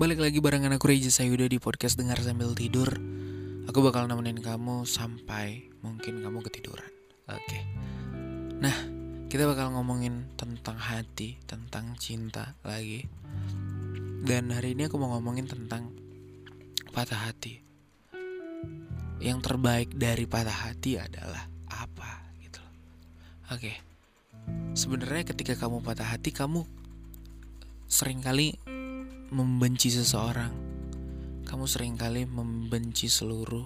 Balik lagi barengan aku Reja Sayuda di podcast Dengar Sambil Tidur. Aku bakal nemenin kamu sampai mungkin kamu ketiduran. Oke. Nah, kita bakal ngomongin tentang hati, tentang cinta lagi. Dan hari ini aku mau ngomongin tentang patah hati. Yang terbaik dari patah hati adalah apa gitu loh. Oke. Sebenarnya ketika kamu patah hati kamu sering kali membenci seseorang. Kamu sering kali membenci seluruh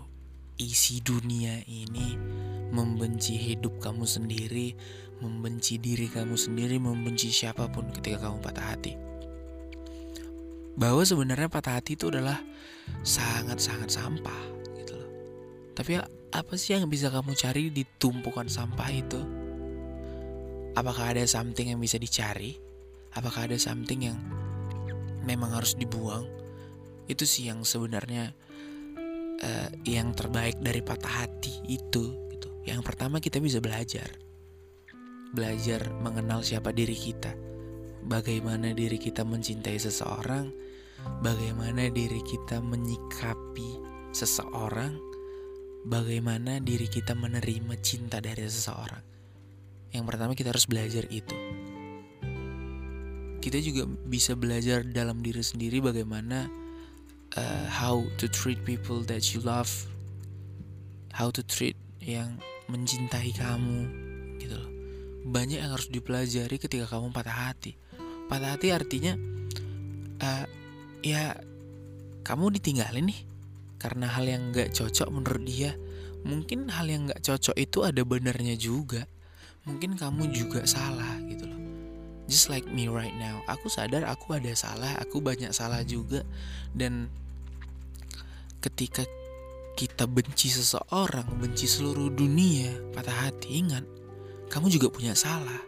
isi dunia ini, membenci hidup kamu sendiri, membenci diri kamu sendiri, membenci siapa pun ketika kamu patah hati. Bahwa sebenarnya patah hati itu adalah sangat-sangat sampah gitu loh. Tapi apa sih yang bisa kamu cari di tumpukan sampah itu? Apakah ada something yang bisa dicari? Apakah ada something yang memang harus dibuang itu sih yang sebenarnya uh, yang terbaik dari patah hati itu gitu. Yang pertama kita bisa belajar. Belajar mengenal siapa diri kita. Bagaimana diri kita mencintai seseorang bagaimana diri kita menyikapi seseorang bagaimana diri kita menerima cinta dari seseorang. Yang pertama kita harus belajar itu kita juga bisa belajar dalam diri sendiri bagaimana uh, how to treat people that you love, how to treat yang mencintai kamu, gitu loh. Banyak yang harus dipelajari ketika kamu patah hati. Patah hati artinya, uh, ya kamu ditinggalin nih karena hal yang gak cocok menurut dia. Mungkin hal yang gak cocok itu ada benarnya juga. Mungkin kamu juga salah gitu loh just like me right now. Aku sadar aku ada salah aku banyak salah juga. Dan ketika kita benci seseorang benci seluruh dunia patah hati ingat kamu juga punya salah.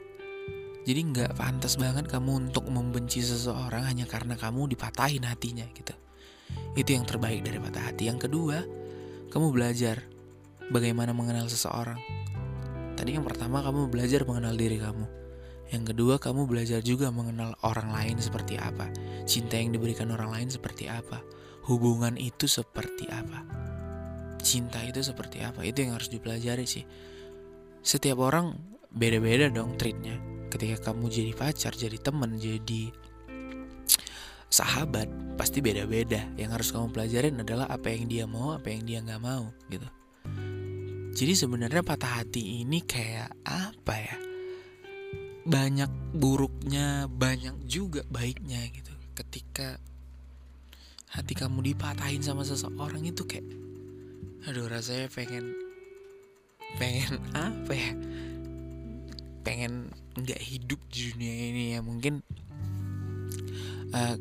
Jadi nggak pantas banget kamu untuk membenci seseorang hanya karena kamu dipatahin hatinya gitu. Itu yang terbaik dari patah hati. Yang kedua kamu belajar bagaimana mengenal seseorang. Tadi yang pertama kamu belajar mengenal diri kamu yang kedua, kamu belajar juga mengenal orang lain seperti apa. Cinta yang diberikan orang lain seperti apa. Hubungan itu seperti apa. Cinta itu seperti apa. Itu yang harus dipelajari sih. Setiap orang beda-beda dong treatnya. Ketika kamu jadi pacar, jadi teman, jadi sahabat, pasti beda-beda. Yang harus kamu pelajarin adalah apa yang dia mau, apa yang dia nggak mau, gitu. Jadi sebenarnya patah hati ini kayak apa ya? Banyak buruknya, banyak juga baiknya gitu. Ketika hati kamu dipatahin sama seseorang itu kayak aduh rasanya pengen pengen apa ya? Pengen nggak hidup di dunia ini ya mungkin uh,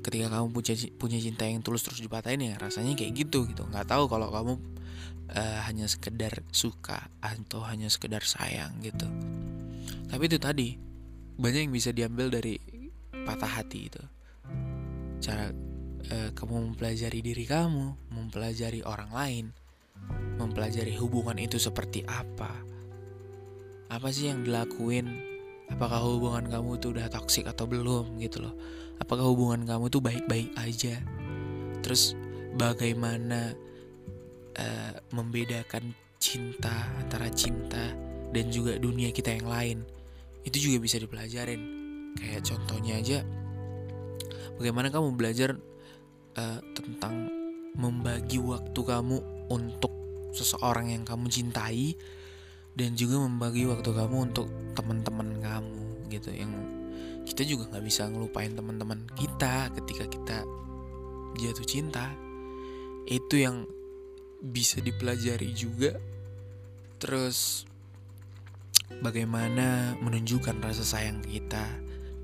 ketika kamu punya punya cinta yang tulus terus dipatahin ya rasanya kayak gitu gitu nggak tahu kalau kamu uh, hanya sekedar suka atau hanya sekedar sayang gitu tapi itu tadi banyak yang bisa diambil dari patah hati itu. Cara uh, kamu mempelajari diri kamu, mempelajari orang lain, mempelajari hubungan itu seperti apa. Apa sih yang dilakuin? Apakah hubungan kamu itu udah toksik atau belum gitu loh? Apakah hubungan kamu tuh baik-baik aja? Terus bagaimana uh, membedakan cinta antara cinta dan juga dunia kita yang lain? itu juga bisa dipelajarin. Kayak contohnya aja bagaimana kamu belajar uh, tentang membagi waktu kamu untuk seseorang yang kamu cintai dan juga membagi waktu kamu untuk teman-teman kamu gitu. Yang kita juga nggak bisa ngelupain teman-teman kita ketika kita jatuh cinta. Itu yang bisa dipelajari juga. Terus bagaimana menunjukkan rasa sayang kita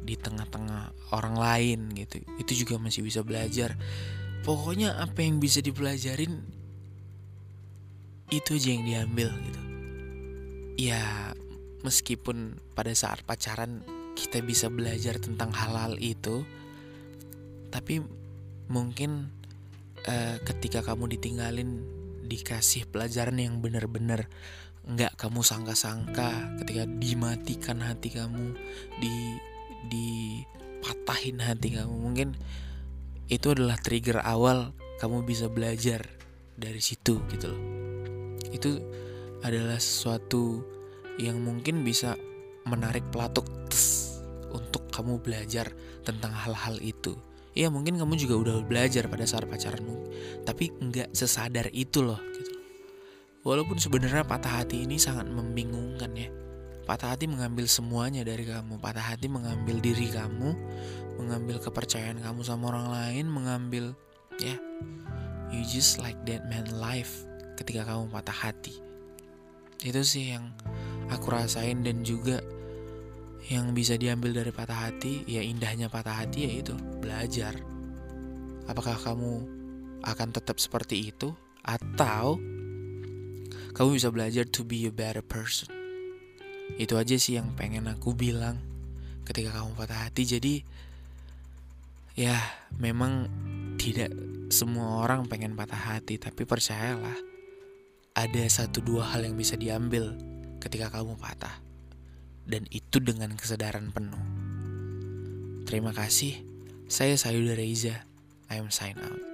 di tengah-tengah orang lain gitu. Itu juga masih bisa belajar. Pokoknya apa yang bisa dipelajarin itu aja yang diambil gitu. Ya meskipun pada saat pacaran kita bisa belajar tentang halal itu tapi mungkin uh, ketika kamu ditinggalin dikasih pelajaran yang benar-benar nggak kamu sangka-sangka ketika dimatikan hati kamu di dipatahin hati kamu. Mungkin itu adalah trigger awal kamu bisa belajar dari situ gitu loh. Itu adalah sesuatu yang mungkin bisa menarik pelatuk tes, untuk kamu belajar tentang hal-hal itu. Ya mungkin kamu juga udah belajar pada saat pacaranmu tapi nggak sesadar itu loh walaupun sebenarnya patah hati ini sangat membingungkan ya. Patah hati mengambil semuanya dari kamu. Patah hati mengambil diri kamu mengambil kepercayaan kamu sama orang lain mengambil ya you just like that man life ketika kamu patah hati. Itu sih yang aku rasain dan juga yang bisa diambil dari patah hati ya indahnya patah hati yaitu belajar. Apakah kamu akan tetap seperti itu atau kamu bisa belajar to be a better person itu aja sih yang pengen aku bilang ketika kamu patah hati jadi ya memang tidak semua orang pengen patah hati tapi percayalah ada satu dua hal yang bisa diambil ketika kamu patah dan itu dengan kesadaran penuh. Terima kasih. Saya Sayuda Reza. I am sign out.